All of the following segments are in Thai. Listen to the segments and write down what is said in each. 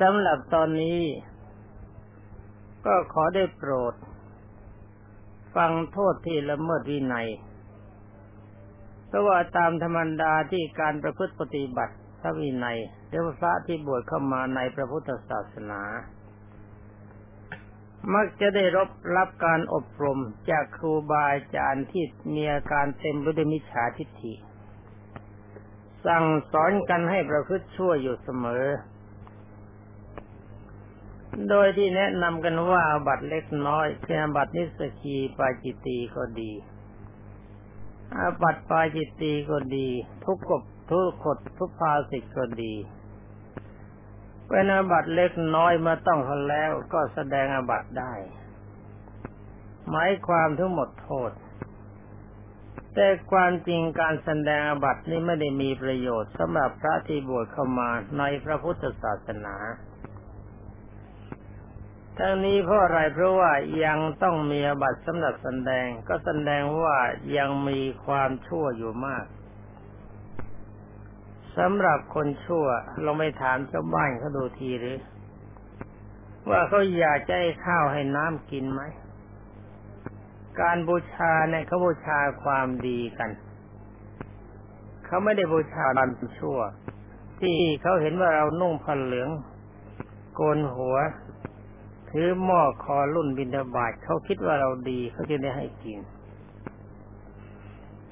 สำหรับตอนนี้ ก็ขอได้โปรด ฟังโทษที่ละเมิดวินัยเพราะว่าตามธรรมดาที่การประพฤติปฏิบัติพระวินัยเรียกว่าพระที่บวชเข้ามาในพระพุทธศาสนา มักจะได้รับรับการอบรมจากครูบาอาจารย์ที่มีอาการเต็มไปด้วยมิจฉาทิฏฐิ สั่งสอนกันให้ประพฤติชั่วอยู่เสมอ โดยที่แนะนำกันว่าบัตรเล็กน้อยเช่นบัตรนิสกีปาจิตีก็ดีอาบัติปาจิตีก็ดี ทุกกบทุกขดทุกภาสิกก็ดีเป็นอาบัติเล็กน้อยมาต้องเขาแล้วก็แสดงอาบัติได้ หมายความทั้งหมดโทษ แต่ความจริงการแสดงอาบัตินี้ไม่ได้มีประโยชน์สำหรับพระที่บวชเข้ามาในพระพุทธศาสนา ทั้งนี้เพราะอะไรเพราะว่ายังต้องมีอบัตสำหรับแสดง ก็แสดงว่ายังมีความชั่วอยู่มากสำหรับคนชั่วเราไม่ถามชาวบ้านเขาดูทีหรือ ว่าเขาอยากจะให้ข้าวให้น้ำกินไหม การบูชาเนี่ยเขาบูชาความดีกันเขาไม่ได้บูชาบันชั่ว ที่เขาเห็นว่าเรานุ่งผ้าเหลืองโกนหัว ถือหม้อคอรุ่นบินดาบาตเขาคิดว่าเราดีเขาจะได้ให้กิน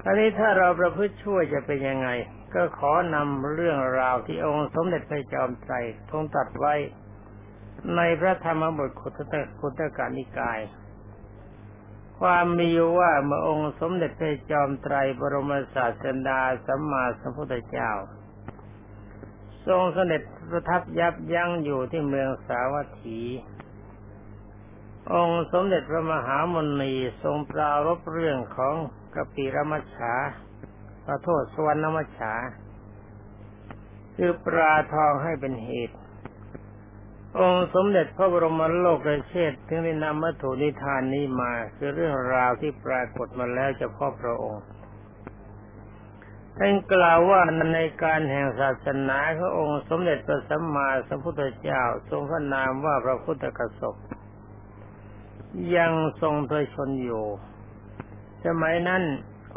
อันนี้ถ้าเราประพฤติชั่วจะเป็นยังไง ก็ขอนำเรื่องราวที่องค์สมเด็จพระจอมไตรทรงตัดไว้ ในพระธรรมบทขุตตะขุตกานิกาย ความมีว่าเมื่อองค์สมเด็จพระจอมไตรบรมศาสดาสัมมาสัมพุทธเจ้า ทรงเสด็จประทับยับยั้งอยู่ที่เมืองสาวัตถี องค์สมเด็จพระมหามนีทรงปรารบเรื่องของกปิรมัชฉาขอโทษสวรรณมัชฉา คือปลาทองให้เป็นเหตุ องค์สมเด็จพระบรมโลกเชษถึงได้นำมัถุนิทานนี้มา คือเรื่องราวที่ปรากฏมาแล้วเฉพาะพระองค์ท่านกล่าวว่าในการแห่งศาสนาขององค์สมเด็จพระสัมมาสัมพุทธเจ้า ทรงพระนามว่าพระพุทธกสบ ยังทรงเผยชนอยู่ สมัยนั้น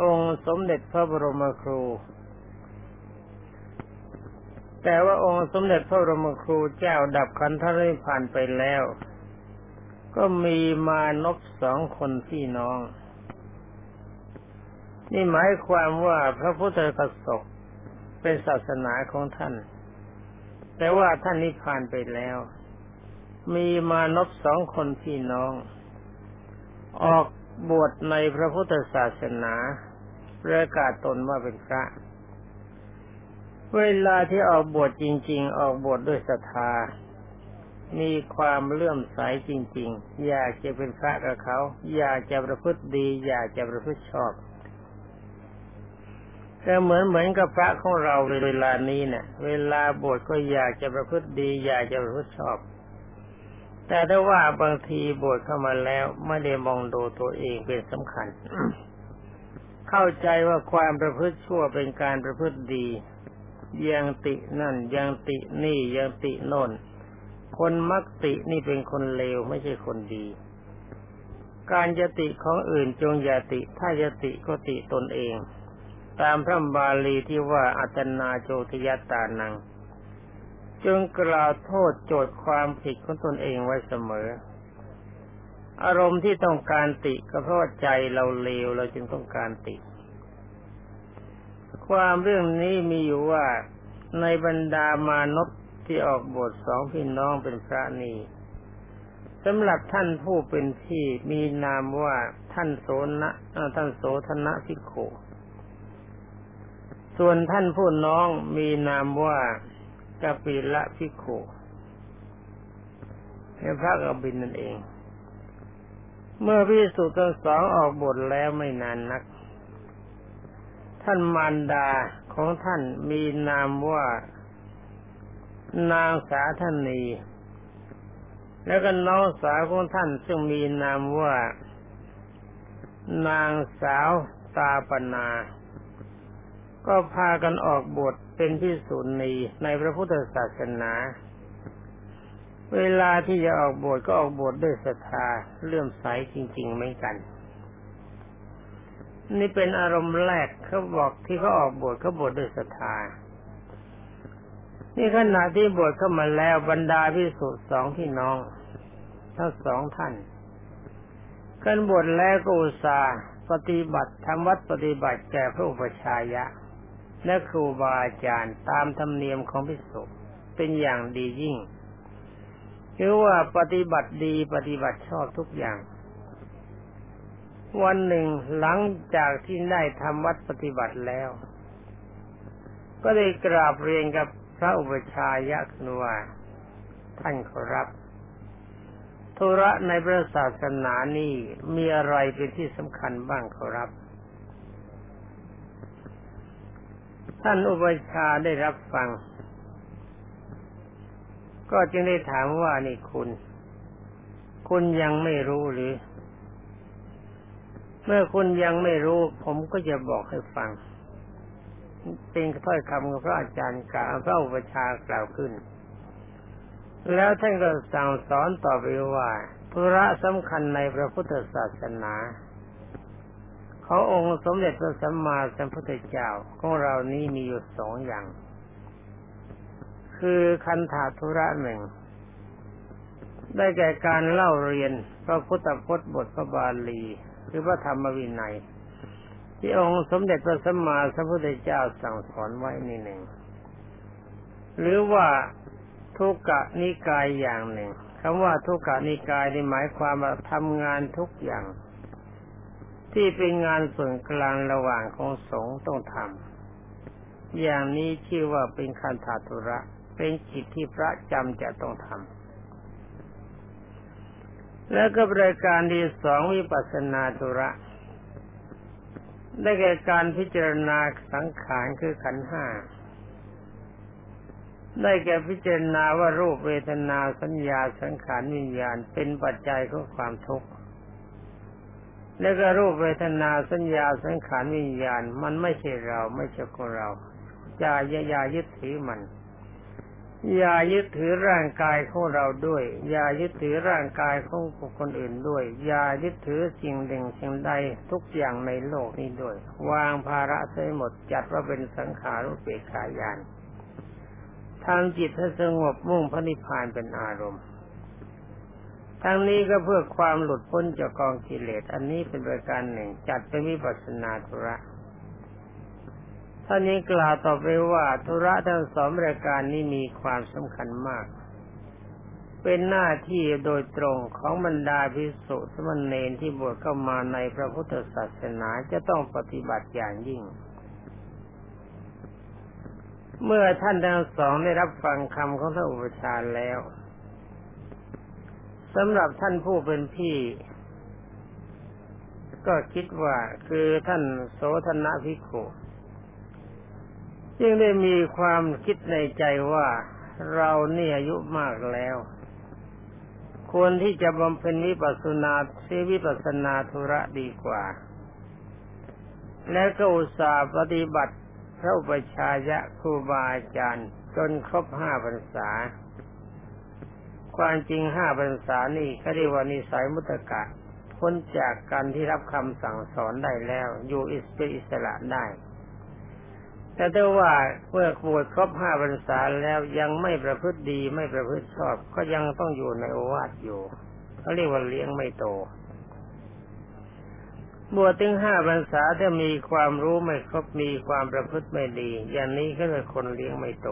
องค์สมเด็จพระบรมครู แต่ว่าองค์สมเด็จพระบรมครูเจ้าดับขันธริผ่านไปแล้ว ก็มีมานพสองคนพี่น้อง นี่หมายความว่าพระพุทธกสกเป็นศาสนาของท่าน แต่ว่าท่านนิพพานไปแล้ว มีมานพสองคนพี่น้อง ออกบวชในพระพุทธศาสนาประกาศตนว่าเป็นพระ เวลาที่ออกบวชจริง ๆ ออกบวชดด้วยศรัทธา มีความเลื่อมใสจริง ๆ อยากจะเป็นพระกับเขา อยากจะประพฤติดี อยากจะประพฤติชอบแต่เหมือนเหมือนกับพระของเราเวลานี้เนี่ย เวลาบวชก็อยากจะประพฤติดี อยากจะประพฤติชอบ แต่ถ้าว่าบางทีบวชเข้ามาแล้วไม่ได้มองดูตัวเองเป็นสำคัญ เข้าใจว่าความประพฤติชั่วเป็นการประพฤติดียังตินั่นยังตินี่ยังติโน่นคนมักตินี่เป็นคนเลวไม่ใช่คนดี การยติของอื่นจงอย่าติ ถ้ายติก็ติตนเอง ตามพระบาลีที่ว่าอัตนาโจทยตานัง จึงกล่าวโทษโจทย์ความผิดของตนเองไว้เสมอ อารมณ์ที่ต้องการติก็เพราะใจเราเลวเราจึงต้องการติ ความเรื่องนี้มีอยู่ว่าในบรรดามานพที่ออกบทสองพี่น้องเป็นพระนีสำหรับท่านผู้เป็นพี่มีนามว่าท่านโสนะท่านโสธนะพิโขส่วนท่านผู้น้องมีนามว่า กปิละพิโคเป็นพระกบินนั่นเอง เมื่อพิสุทั้งสองออกบทแล้วไม่นานนัก ท่านมารดาของท่านมีนามว่านางสาธนี แล้วก็น้องสาวของท่านซึ่งมีนามว่า นางสาวตาปนา ก็พากันออกบทเป็นพิสุนีในพระพุทธศาสนา เวลาที่จะออกบวชก็ออกบวชด้วยศรัทธาเลื่อมใสจริง ๆ เหมือนกัน นี่เป็นอารมณ์แรกเขาบอกที่เขาออกบวชเขาบวชด้วยศรัทธานี่ขณะที่บวชเข้ามาแล้วบรรดาพิสุสองพี่น้องทั้งสองท่านกันบวชแล้วก็อุตส่าห์ปฏิบัติทำวัดปฏิบัติแก่พระอุปชายะ และครูบาอาจารย์ตามธรรมเนียมของพิสุเป็นอย่างดียิ่งคือว่าปฏิบัติดีปฏิบัติชอบทุกอย่าง วันหนึ่งหลังจากที่ได้ทำวัดปฏิบัติแล้ว ก็ได้กราบเรียนกับพระอุปชายะคว่าท่านขอรับธุระในพระศาสนานี้มีอะไรเป็นที่สำคัญบ้างขอรับ ท่านอุปชาได้รับฟัง ก็จึงได้ถามว่านี่คุณ คุณยังไม่รู้หรือ เมื่อคุณยังไม่รู้ ผมก็จะบอกให้ฟัง เป็นถ้อยคำของพระอาจารย์กล่าวพระอุปชากล่าวขึ้น แล้วท่านก็สั่งสอนต่อไปว่าธุระสำคัญในพระพุทธศาสนา เขาองค์สมเด็จพระสัมมาสัมพุทธเจ้าของเรานี้มีอยู่สองอย่าง คือคันธาธุระหนึ่ง ได้แก่การเล่าเรียนพระพุทธพจน์บทพระบาลีหรือพระธรรมวินัย ที่องค์สมเด็จพระสัมมาสัมพุทธเจ้าสั่งสอนไว้นี่หนึ่ง หรือว่าทุกกะนิกายอย่างหนึ่งคำว่าทุกกะนิกายนี่หมายความว่าทำงานทุกอย่าง ที่เป็นงานส่วนกลางระหว่างของสงฆ์ต้องทำอย่างนี้ชื่อว่าเป็นคันธาตุระ เป็นกิจที่พระจำจะต้องทำแล้วก็บริการที่สองวิปัสสนาธุระ ได้แก่การพิจารณาสังขารคือขันห้าได้แก่พิจารณาว่ารูปเวทนาสัญญาสังขารวิญญาณเป็นปัจจัยของความทุกข์ แล้วก็รูปเวทนาสัญญาสังขารวิญญาณ มันไม่ใช่เราไม่ใช่ของเราอย่าอย่ายึดถือมันอย่ายึดถือร่างกายของเราด้วย อย่ายึดถือร่างกายของคนอื่นด้วย อย่ายึดถือสิ่งหนึ่งสิ่งใดทุกอย่างในโลกนี้ด้วย วางภาระเสียหมดจัดว่าเป็นสังขารุเปกขายานทำจิตให้สงบมุ่งพระนิพพานเป็นอารมณ์ ทั้งนี้ก็เพื่อความหลุดพ้นจากกองกิเลส อันนี้เป็นประการหนึ่ง จัดเป็นวิปัสสนาธุระท่านนี้กล่าวต่อไปว่าธุระทั้งสองรายการนี้มีความสำคัญมาก เป็นหน้าที่โดยตรงของบรรดาภิกษุสมณเณรที่บวชเข้ามาในพระพุทธศาสนาจะต้องปฏิบัติอย่างยิ่ง เมื่อท่านทั้งสองได้รับฟังคำของท่านอุปชาแล้ว สำหรับท่านผู้เป็นพี่ ก็คิดว่าคือท่านโสธนะพิขุจึงได้มีความคิดในใจว่าเราเนี่ยอายุมากแล้ว ควรที่จะบำเพ็ญวิปัสสนาเสวิปัสสนาธุระดีกว่า และก็อุตส่าห์ปฏิบัติพระอุปชายะครูบาอาจารย์ จนครบห้าพรรษา ความจริงห้าพรรษานี่เขาเรียกว่านิสัยมุตกะพ้นจากการที่รับคำสั่งสอนได้แล้ว อยู่อิสเป็นอิสระได้ แต่ถ้าว่าเมื่อบวชครบห้าพรรษาแล้วยังไม่ประพฤติดีไม่ประพฤติชอบ ก็ยังต้องอยู่ในโอวาทอยู่เขาเรียกว่าเลี้ยงไม่โตบวชถึงห้าพรรษาถ้ามีความรู้ไม่ครบมีความประพฤติไม่ดี อย่างนี้ก็เลยคนเลี้ยงไม่โต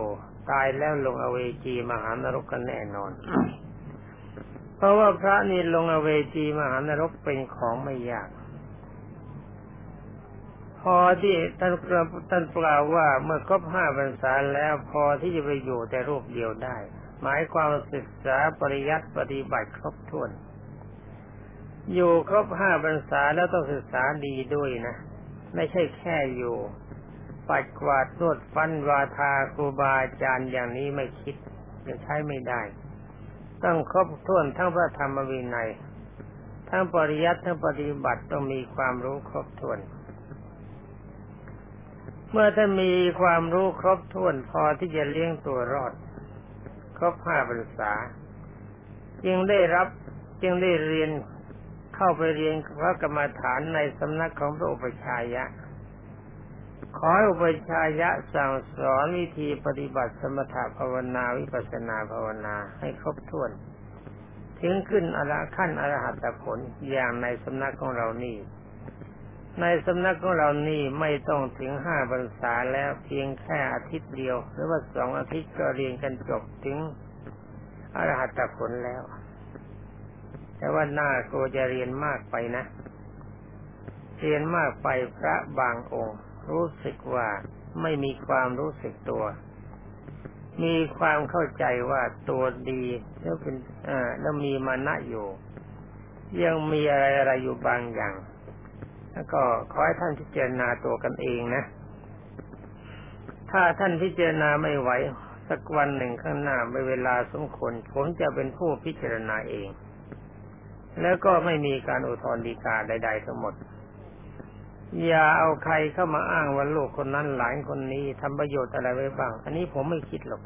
ตายแล้วลงอเวจีมหานรกกันแน่นอน เพราะว่าพระนี่ลงอเวจีมหานรกเป็นของไม่ยาก พอที่ท่านท่านกล่าวว่าเมื่อครบห้าพรรษาแล้วพอที่จะไปอยู่แต่รูปเดียวได้ หมายความศึกษาปริยัติปฏิบัติครบถ้วน อยู่ครบห้าพรรษาแล้วต้องศึกษาดีด้วยนะ ไม่ใช่แค่อยู่ ปัดกวาดนวดฟันวาทาครูบาอาจารย์อย่างนี้ไม่คิดจะใช้ไม่ได้ ต้องครบถ้วนทั้งพระธรรมวินัย ทั้งปริยัติทั้งปฏิบัติต้องมีความรู้ครบถ้วน เมื่อท่ามีความรู้ครบถ้วนพอที่จะเลี้ยงตัวรอด ครบห้าพรรษาจึงได้รับจึงได้เรียนเข้าไปเรียนพระกรรมฐานในสำนักของพระอุปชายะ ขอให้อุปชายะสั่งสอนวิธีปฏิบัติสมถะภาวนาวิปัสสนาภาวนาให้ครบถ้วน ถึงขึ้นอรขั้นอรหัตผลอย่างในสำนักของเรานี่ในสำนักของเรานี่ไม่ต้องถึงห้าพรรษาแล้วเพียงแค่อาทิตย์เดียว หรือว่าสองอาทิตย์ก็เรียนกันจบถึงอรหัตผลแล้ว แต่ว่าหน้าโกจะเรียนมากไปนะ เรียนมากไปพระบางองค์ รู้สึกว่าไม่มีความรู้สึกตัว มีความเข้าใจว่าตัวดีแล้วเป็นอ่าแล้วมีมานะอยู่ ยังมีอะไรอะไรอยู่บางอย่าง แล้วก็ขอให้ท่านพิจารณาตัวกันเองนะ ถ้าท่านพิจารณาไม่ไหวสักวันหนึ่งข้างหน้าไม่เวลาสมควรผมจะเป็นผู้พิจารณาเอง แล้วก็ไม่มีการอุทธรณ์ฎีกาใด ๆ ทั้งหมด อย่าเอาใครเข้ามาอ้างว่าลูกคนนั้นหลานคนนี้ทำประโยชน์อะไรไว้บ้าง อันนี้ผมไม่คิดหรอก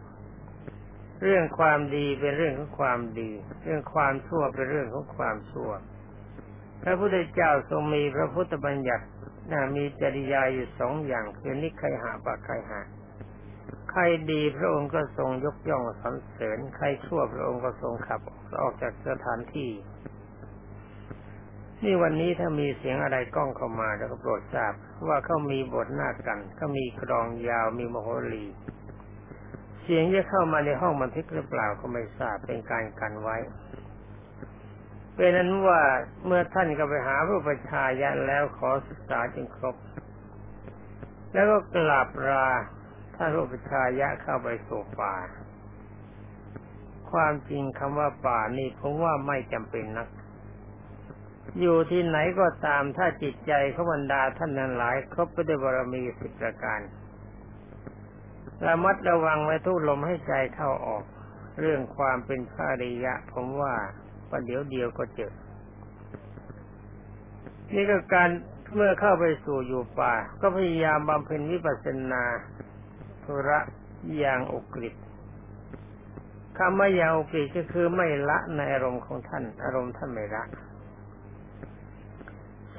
เรื่องความดีเป็นเรื่องของความดี เรื่องความชั่วเป็นเรื่องของความชั่ว พระพุทธเจ้าทรงมีพระพุทธบัญญัตินะมีจริยาอยู่สองอย่างคือนิคยหาปะไคหาใครดีพระองค์ก็ทรงยกย่องสรรเสริญ ใครชั่วพระองค์ก็ทรงขับออกจากสถานที่ นี่วันนี้ถ้ามีเสียงอะไรกล้องเข้ามาแล้วก็โปรดทราบ ว่าเขามีบทหน้ากันก็มีกรองยาวมีมโหรีเสียงจะเข้ามาในห้องบันทึกหรือเปล่าก็ไม่ทราบเป็นการกันไว้เป็นนั้นว่าเมื่อท่านก็ไปหาพระประชายะแล้วขอศึกษาจึงครบ แล้วก็กราบลาท่านพระประชายะเข้าไปสู่ป่า ความจริงคำว่าป่านี่ผมว่าไม่จำเป็นนัก อยู่ที่ไหนก็ตามถ้าจิตใจเขาบรรดาท่านนั้นหลายครบไปด้วยบารมีสิบประการระมัดระวังไว้ทุกลมให้ใจเข้าออก เรื่องความเป็นพระริยะ ผมว่าประเดี๋ยวเดียวก็เจอ นี่ก็การเมื่อเข้าไปสู่อยู่ป่า ก็พยายามบำเพ็ญวิปัสสนาธุระอย่างอกฤษคำว่าอย่างอกฤษก็คือไม่ละในอารมณ์ของท่าน อารมณ์ท่านไม่ละ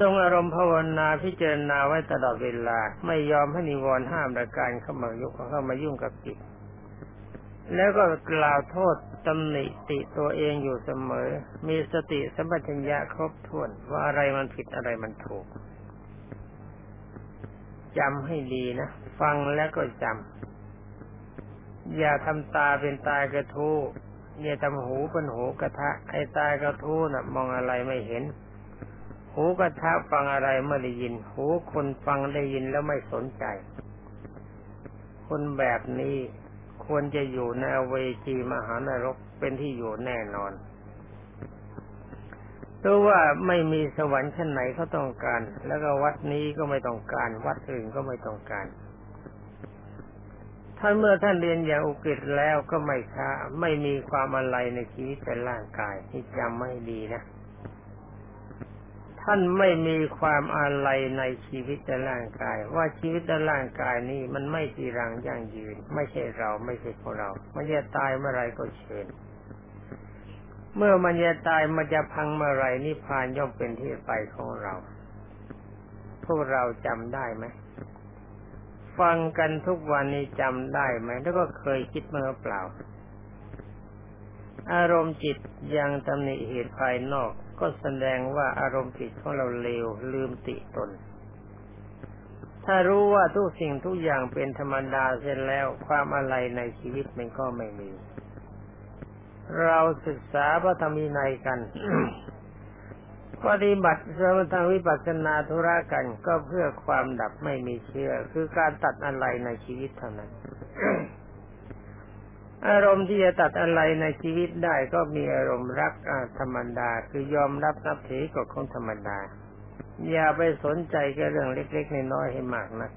ทรงอารมณ์ภาวนาพิจารณาไว้ตลอดเวลา ไม่ยอมให้นิวรณ์ห้ามประการเข้ามายุเข้ามายุ่งกับจิต แล้วก็กล่าวโทษตำหนิติตัวเองอยู่เสมอ มีสติสัมปชัญญะครบถ้วนว่าอะไรมันผิดอะไรมันถูกจำให้ดีนะ ฟังแล้วก็จำอย่าทำตาเป็นตากระทู้อย่าทำหูเป็นหูกระทะไอ้ตากระทู้น่ะ มองอะไรไม่เห็น หูกระทะฟังอะไรไม่ได้ยิน หูคนฟังได้ยินแล้วไม่สนใจ คนแบบนี้ควรจะอยู่ในเวจีมหานรกเป็นที่อยู่แน่นอนเพราะว่าไม่มีสวรรค์ชั้นไหนเขาต้องการ แล้วก็วัดนี้ก็ไม่ต้องการ วัดอื่นก็ไม่ต้องการท่านเมื่อท่านเรียนอย่างอุกฤษแล้วก็ไม่ช้าไม่มีความอะไรในชีวิตเป็นร่างกายที่จำไม่ดีนะ ท่านไม่มีความอะไรในชีวิตในร่างกาย ว่าชีวิตในร่างกายนี้มันไม่จีรังยั่งยืน ไม่ใช่เราไม่ใช่ของเรามันจะตายเมื่อไรก็เชิญเมื่อมันจะตายมันจะพังเมื่อไรนิพพานย่อมเป็นที่ไปของเรา พวกเราจำได้ไหมฟังกันทุกวันนี้จำได้ไหมแล้วก็เคยคิดเมื่อเปล่า อารมณ์จิตยังตำหนิเหตุภายนอก ก็แสดงว่าอารมณ์จิตของเราเลวลืมติตน ถ้ารู้ว่าทุกสิ่งทุกอย่างเป็นธรรมดาเสร็จแล้วความอะไรในชีวิตมันก็ไม่มี เราศึกษาพระธรรมีนัยกันปฏิบัติสมถวิปัสสนาธุระกันก็เพื่อความดับไม่มีเชื่อ คือการตัดอะไรในชีวิตเท่านั้น อารมณ์ที่จะตัดอะไรในชีวิตได้ก็มีอารมณ์รักธรรมดา คือยอมรับนับถือกฎของธรรมดา อย่าไปสนใจกับเรื่องเล็กๆน้อยๆให้มากนะ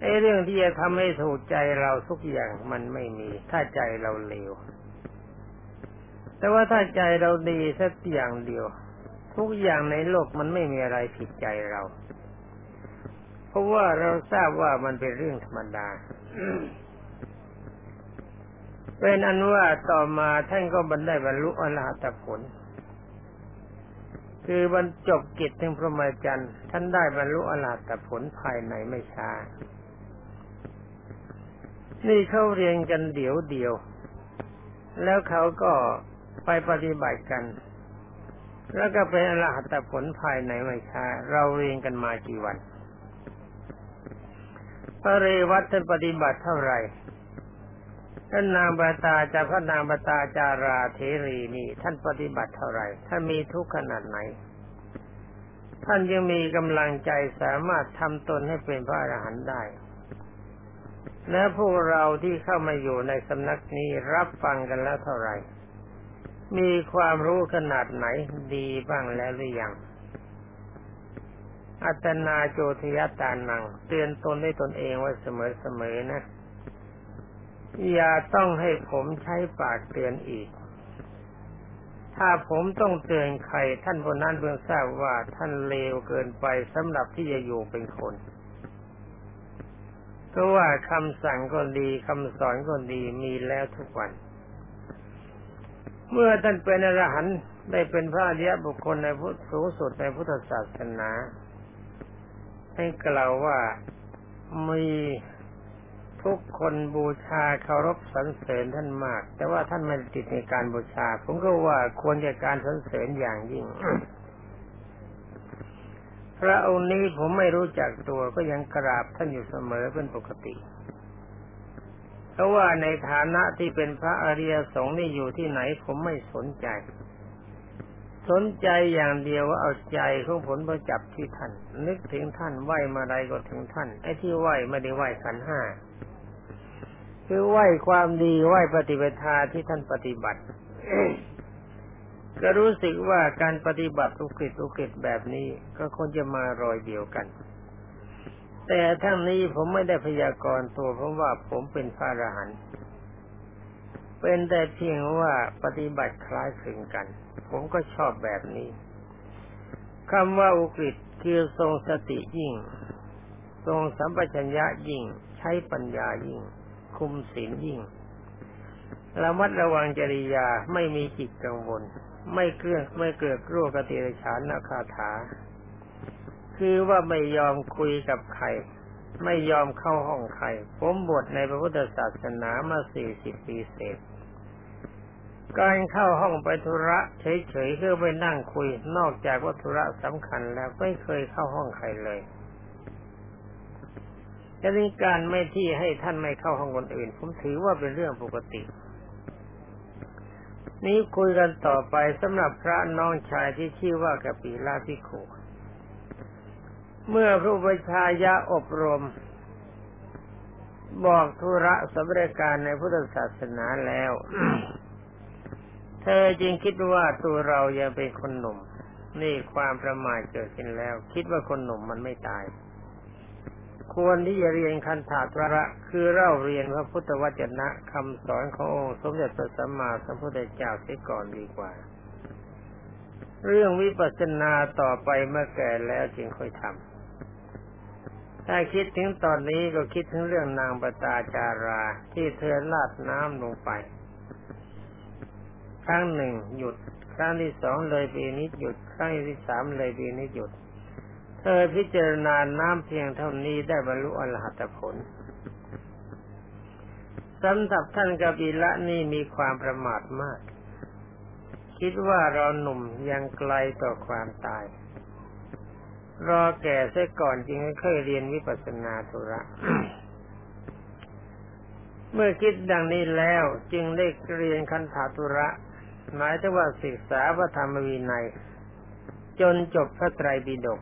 ไอ้เรื่องที่จะทำให้ถูกใจเราทุกอย่างมันไม่มี ถ้าใจเราเลวแต่ว่าถ้าใจเราดีสักอย่างเดียว ทุกอย่างในโลกมันไม่มีอะไรผิดใจเรา เพราะว่าเราทราบว่ามันเป็นเรื่องธรรมดา เป็นอันว่าต่อมาท่านก็บรรได้บรรลุอรหัตผล คือบรรจบกิจถึงพระมจรรย์ท่านได้บรรลุอรหัตผลภายในไม่ช้า นี่เขาเรียนกันเดี๋ยวเดียว แล้วเขาก็ไปปฏิบัติกัน แล้วก็เป็นอรหัตผลภายในไม่ช้า เราเรียนกันมากี่วันพระเรวัตท่านปฏิบัติเท่าไหร่ ท่านนางบาตาจาพระนางบาตาจาราเทรีนี่ท่านปฏิบัติเท่าไหร่ท่านมีทุกขนาดไหน ท่านยังมีกำลังใจสามารถทำตนให้เป็นพระอรหันต์ได้ และพวกเราที่เข้ามาอยู่ในสำนักนี้รับฟังกันแล้วเท่าไหร่ มีความรู้ขนาดไหนดีบ้างแล้วหรือยังอัตนาโจทยตานัง เตือนตนให้ตนเองไว้เสมอๆนะ อย่าต้องให้ผมใช้ปากเตือนอีก ถ้าผมต้องเตือนใครท่านคนนั้นเพิ่งทราบว่าท่านเลวเกินไปสำหรับที่จะอยู่เป็นคนก็ว่าคำสั่งก็ดีคำสอนก็ดีมีแล้วทุกวัน เมื่อท่านเป็นอรหันต์ได้เป็นพระอริยบุคคลในพุทธสูงสุดในพุทธศาสนาให้กล่าวว่ามี ทุกคนบูชาเคารพสรรเสริญท่านมาก แต่ว่าท่านไม่ติดในการบูชา ผมก็ว่าควรจะการสรรเสริญอย่างยิ่ง พระองค์นี้ผมไม่รู้จักตัวก็ยังกราบท่านอยู่เสมอเป็นปกติ เพราะว่าในฐานะที่เป็นพระอริยสงฆ์นี่อยู่ที่ไหนผมไม่สนใจ สนใจอย่างเดียวว่าเอาใจของผลประจับที่ท่าน นึกถึงท่านไหวมาใดก็ถึงท่านไอ้ที่ไหวไม่ได้ไหวขันห้า คือไหวความดีไหวปฏิปทาที่ท่านปฏิบัติ ก็รู้สึกว่าการปฏิบัติอุกฤษอุกฤษแบบนี้ก็คงจะมารอยเดียวกัน แต่ทั้งนี้ผมไม่ได้พยากรณ์ตัวเพราะว่าผมเป็นพระอรหันต์เป็นแต่เพียงว่าปฏิบัติคล้ายคลึงกัน ผมก็ชอบแบบนี้คำว่าอุกฤษคือทรงสติยิ่ง ทรงสัมปชัญญะยิ่ง ใช้ปัญญายิ่ง คุมศีลยิ่งระมัดระวังจริยาไม่มีจิตกังวล ไม่เครื่องไม่เกิดกลัวกติรฉานนาคาถา คือว่าไม่ยอมคุยกับใคร ไม่ยอมเข้าห้องใคร ผมบวชในพระพุทธศาสนามาสี่สิบปีเศษ การเข้าห้องไปธุระเฉยๆเพื่อไปนั่งคุย นอกจากว่าธุระสำคัญแล้วไม่เคยเข้าห้องใครเลย จะนี้การไม่ที่ให้ท่านไม่เข้าห้องคนอื่น ผมถือว่าเป็นเรื่องปกติ นี้คุยกันต่อไปสำหรับพระน้องชายที่ชื่อว่ากปีลาพิโคเมื่อพระอุปชายะอบรม บอกธุระสำเร็จการในพุทธศาสนาแล้ว เธอจึงคิดว่าตัวเรายังเป็นคนหนุ่ม นี่ความประมาทเกิดขึ้นแล้ว คิดว่าคนหนุ่มมันไม่ตาย ควรที่จะเรียนคันถาตระคือเล่าเรียนพระพุทธวจนะคำสอนขององค์สมเด็จพระสัมมาสัมพุทธเจ้าเสียก่อนดีกว่า เรื่องวิปัสสนาต่อไปเมื่อแก่แล้วจึงค่อยทำถ้าคิดถึงตอนนี้ก็คิดถึงเรื่องนางปตาจาราที่เธอลาดน้ำลงไป ครั้งหนึ่งหยุด ครั้งที่สองเลยปีนิดหยุด ครั้งที่สามเลยปีนิดหยุด เธอพิจารณาน้ำเพียงเท่านี้ได้บรรลุอรหัตผลสำหรับท่านกบิละนี่มีความประมาทมาก คิดว่าเราหนุ่มยังไกลต่อความตาย รอแก่เสียก่อนจึงไม่เคยเรียนวิปัสสนาธุระ เมื่อคิดดังนี้แล้วจึงได้เรียนคันธาธุระหมายถึงว่าศึกษาพระธรรมวินัย จนจบพระไตรปิฎก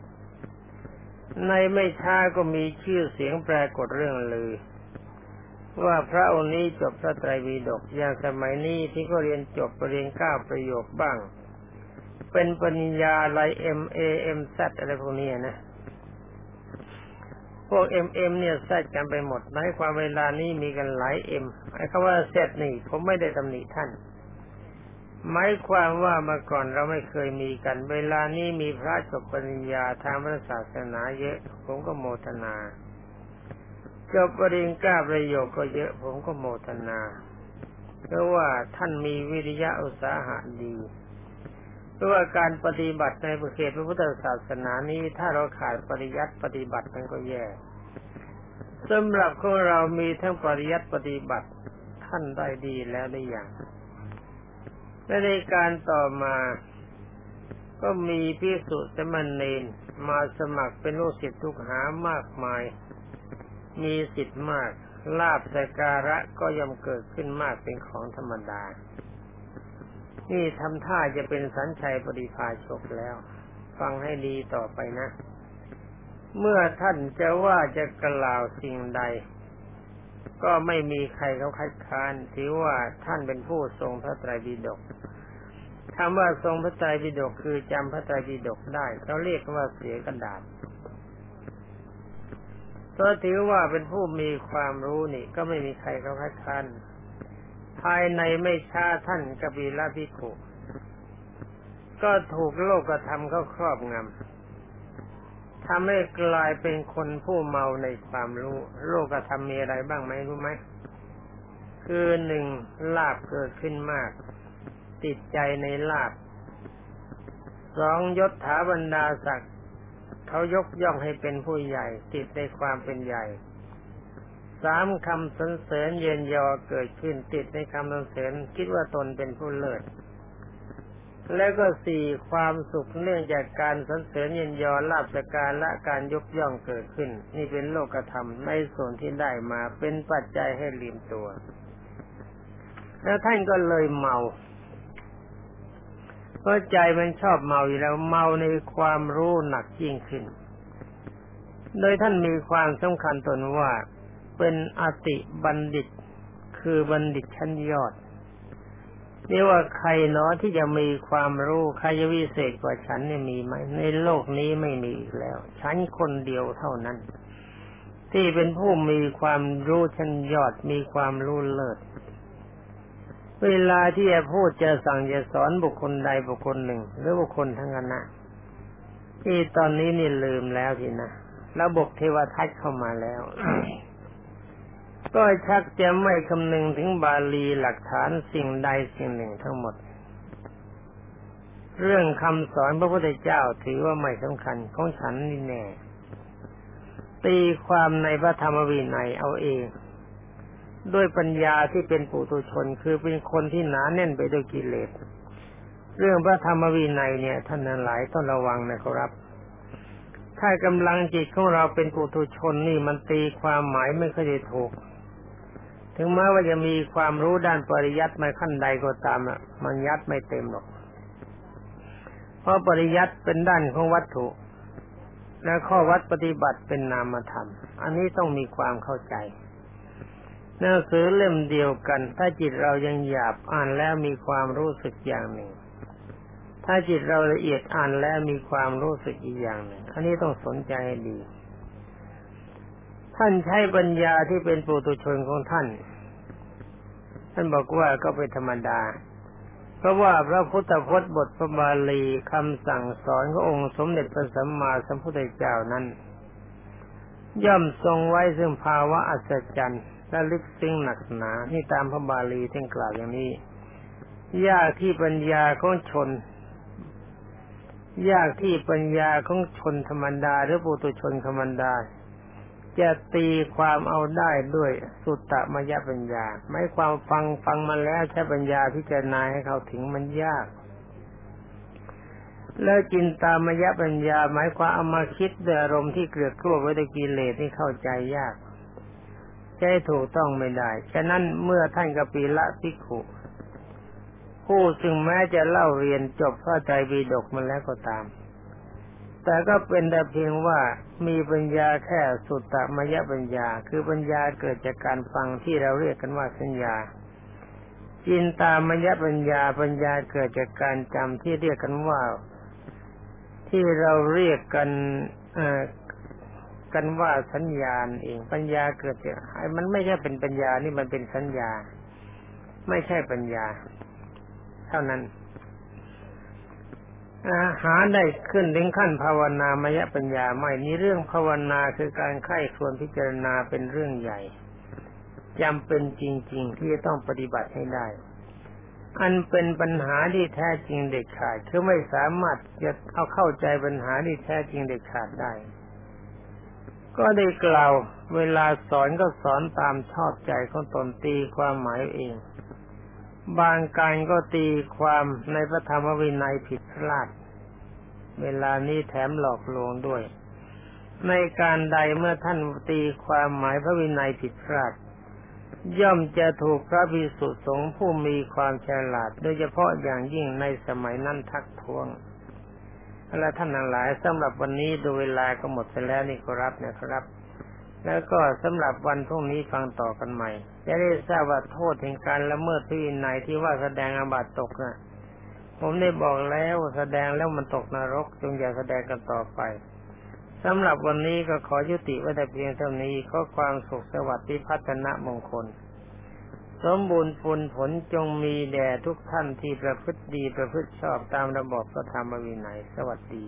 ในไม่ช้าก็มีชื่อเสียงปรากฏเรื่องลือ ว่าพระองค์นี้จบพระไตรปิฎกอย่างสมัยนี้ที่ก็เรียนจบปรริญญาเก้าประโยคบ้าง เป็นปริญญาอะไร MA MSc อะไรพวกนี้นะพวก M M เนี่ยแซดกันไปหมดในความเวลานี้มีกันหลาย M ไอ้คำว่าแซดนี่ผมไม่ได้ตำหนิท่าน หมายความว่าเมื่อก่อนเราไม่เคยมีกัน เวลานี้มีพระจบปริญญาทางพระศาสนาเยอะ ผมก็โมทนา จบปริญญาประโยคก็เยอะ ผมก็โมทนา เพราะว่าท่านมีวิริยะอุตสาหะดีเพราะว่าการปฏิบัติในประเทศพระพุทธศาสนานี้ถ้าเราขาดปริยัติปฏิบัติมันก็แย่สำหรับของเรามีทั้งปริยัติปฏิบัติท่านได้ดีแล้วได้อย่าง และในการต่อมาก็มีพิสุสมณเณรมาสมัครเป็นลูกศิษย์ทุกหามากมาย มีสิทธิ์มาก ลาบสการะก็ย่อมเกิดขึ้นมากเป็นของธรรมดา นี่ทำท่าจะเป็นสัญชัยปฏิภาชกแล้ว ฟังให้ดีต่อไปนะ เมื่อท่านจะว่าจะกล่าวสิ่งใด ก็ไม่มีใครเขาคัดค้านถือว่าท่านเป็นผู้ทรงพระไตรปิฎกคำว่าทรงพระไตรปิฎกคือจำพระไตรปิฎกได้เขาเรียกว่าเสียกระดาษเพราะถือว่าเป็นผู้มีความรู้นี่ ก็ไม่มีใครเขาคัดค้านภายในไม่ช้าท่านกบีลาภิกขุก็ถูกโลกธรรมเขาครอบงำ ทำให้กลายเป็นคนผู้เมาในความรู้ โลกธรรมมีอะไรบ้างไหมรู้ไหม คือหนึ่งลาบเกิดขึ้นมาก ติดใจในลาบสองยศถาบรรดาศักดิ์เขายกย่องให้เป็นผู้ใหญ่ ติดในความเป็นใหญ่สามคำสรรเสริญเย็นยอเกิดขึ้นติดในคำสรรเสริญคิดว่าตนเป็นผู้เลิศ แล้วก็สี่ความสุขเนื่องจากการสรรเสริญเย็นยอลาบสการและการยกย่องเกิดขึ้น นี่เป็นโลกธรรมในส่วนที่ได้มาเป็นปัจจัยให้ลืมตัว แล้วท่านก็เลยเมาเพราะใจมันชอบเมาอยู่แล้วเมาในความรู้หนักยิ่งขึ้น โดยท่านมีความสำคัญตนว่าเป็นอติบัณฑิต คือบัณฑิตชั้นยอด เรียกว่าใครเนาะที่จะมีความรู้ใครจะวิเศษกว่าฉันเนี่ยมีไหมในโลกนี้ไม่มีอีกแล้ว ฉันคนเดียวเท่านั้น ที่เป็นผู้มีความรู้ชั้นยอดมีความรู้เลิศเวลาที่จะพูดจะสั่งจะสอนบุคคลใดบุคคลหนึ่ง หรือบุคคลทั้งนั้นนะที่ตอนนี้นี่ลืมแล้วทีนะระบบเทวทัศน์เข้ามาแล้ว ก็ชักจะไม่คำนึงถึงบาลีหลักฐานสิ่งใดสิ่งหนึ่งทั้งหมด เรื่องคำสอนพระพุทธเจ้าถือว่าไม่สำคัญของฉันนี่แน่ ตีความในพระธรรมวินัยเอาเอง ด้วยปัญญาที่เป็นปุถุชนคือเป็นคนที่หนาแน่นไปด้วยกิเลส เรื่องพระธรรมวินัยเนี่ย ท่านหลายต้องระวังนะครับถ้ากำลังจิตของเราเป็นปุถุชนนี่มันตีความหมายไม่ค่อยจะถูก ถึงแม้ว่าจะมีความรู้ด้านปริยัติมาขั้นใดก็ตามอะ มันยัดไม่เต็มหรอก เพราะปริยัติเป็นด้านของวัตถุ และข้อวัดปฏิบัติเป็นนามธรรม อันนี้ต้องมีความเข้าใจหนังสือเล่มเดียวกัน ถ้าจิตเรายังหยาบอ่านแล้วมีความรู้สึกอย่างหนึ่ง ถ้าจิตเราละเอียดอ่านแล้วมีความรู้สึกอีกอย่างหนึ่ง อันนี้ต้องสนใจให้ดี ท่านใช้ปัญญาที่เป็นปุถุชนของท่าน ท่านบอกว่าก็เป็นธรรมดา เพราะว่าพระพุทธพจน์บทพระบาลีคำสั่งสอนขององค์สมเด็จพระสัมมาสัมพุทธเจ้านั้น ย่อมทรงไว้ซึ่งภาวะอัศจรรย์และลึกซึ้งหนักหนานี่ตามพระบาลีท่านกล่าวอย่างนี้ ยากที่ปัญญาของชน ยากที่ปัญญาของชนธรรมดาหรือปุถุชนธรรมดา จะตีความเอาได้ด้วยสุตตมยปัญญาไม่ความฟังฟังมาแล้วใช้ปัญญาพิจารณาให้เขาถึงมันยาก แล้วจินตามยปัญญา หมายความเอามาคิดด้วยอารมณ์ที่เกลือกกลัวไว้ด้วยกิเลสที่เข้าใจยากใช้ถูกต้องไม่ได้ ฉะนั้นเมื่อท่านกปีละพิขุผู้ซึ่งแม้จะเล่าเรียนจบพระใจบีดกมาแล้วก็ตาม แต่ก็เป็นแต่เพียงว่ามีปัญญาแค่สุตตมยปัญญา คือปัญญาเกิดจากการฟังที่เราเรียกกันว่าสัญญา จินตามยปัญญาปัญญาเกิดจากการจำที่เรียกกันว่า ที่เราเรียกกันเอ่อกันว่าสัญญาเองปัญญาเกิดจากมันไม่ใช่เป็นปัญญานี่มันเป็นสัญญา ไม่ใช่ปัญญา เท่านั้น หาได้ขึ้นถึงขั้นภาวนามยปัญญาไม่นี่เรื่องภาวนาคือการไข้ควรพิจารณาเป็นเรื่องใหญ่จำเป็นจริง ๆ ที่จะต้องปฏิบัติให้ได้ อันเป็นปัญหาที่แท้จริงเด็ดขาดคือไม่สามารถจะเอาเข้าใจปัญหาที่แท้จริงเด็ดขาดได้ ก็ได้กล่าว เวลาสอนก็สอนตามชอบใจของตนตีความหมายเอง บางการก็ตีความในพระธรรมวินัยผิดพลาด เวลานี้แถมหลอกลวงด้วย ในการใดเมื่อท่านตีความหมายพระวินัยผิดพลาด ย่อมจะถูกพระภิกษุสงฆ์ผู้มีความฉลาด โดยเฉพาะอย่างยิ่งในสมัยนั้นทักท้วงและท่านทั้งหลายสำหรับวันนี้ดูเวลาก็หมดไปแล้วนี่ครับนะครับ แล้วก็สำหรับวันพรุ่งนี้ฟังต่อกันใหม่ จะได้ทราบว่าโทษแห่งการละเมิดที่วินัยที่ว่าแสดงอาบัติตกนะผมได้บอกแล้วแสดงแล้วมันตกนรกจงอย่าแสดงกันต่อไปสำหรับวันนี้ก็ขอยุติไว้แต่เพียงเท่านี้ขอความสุขสวัสดิ์พัฒนมงคล สมบูรณ์ผลผลจงมีแด่ทุกท่านที่ประพฤติดีประพฤติชอบตามระบอบพระธรรมวินัยสวัสดี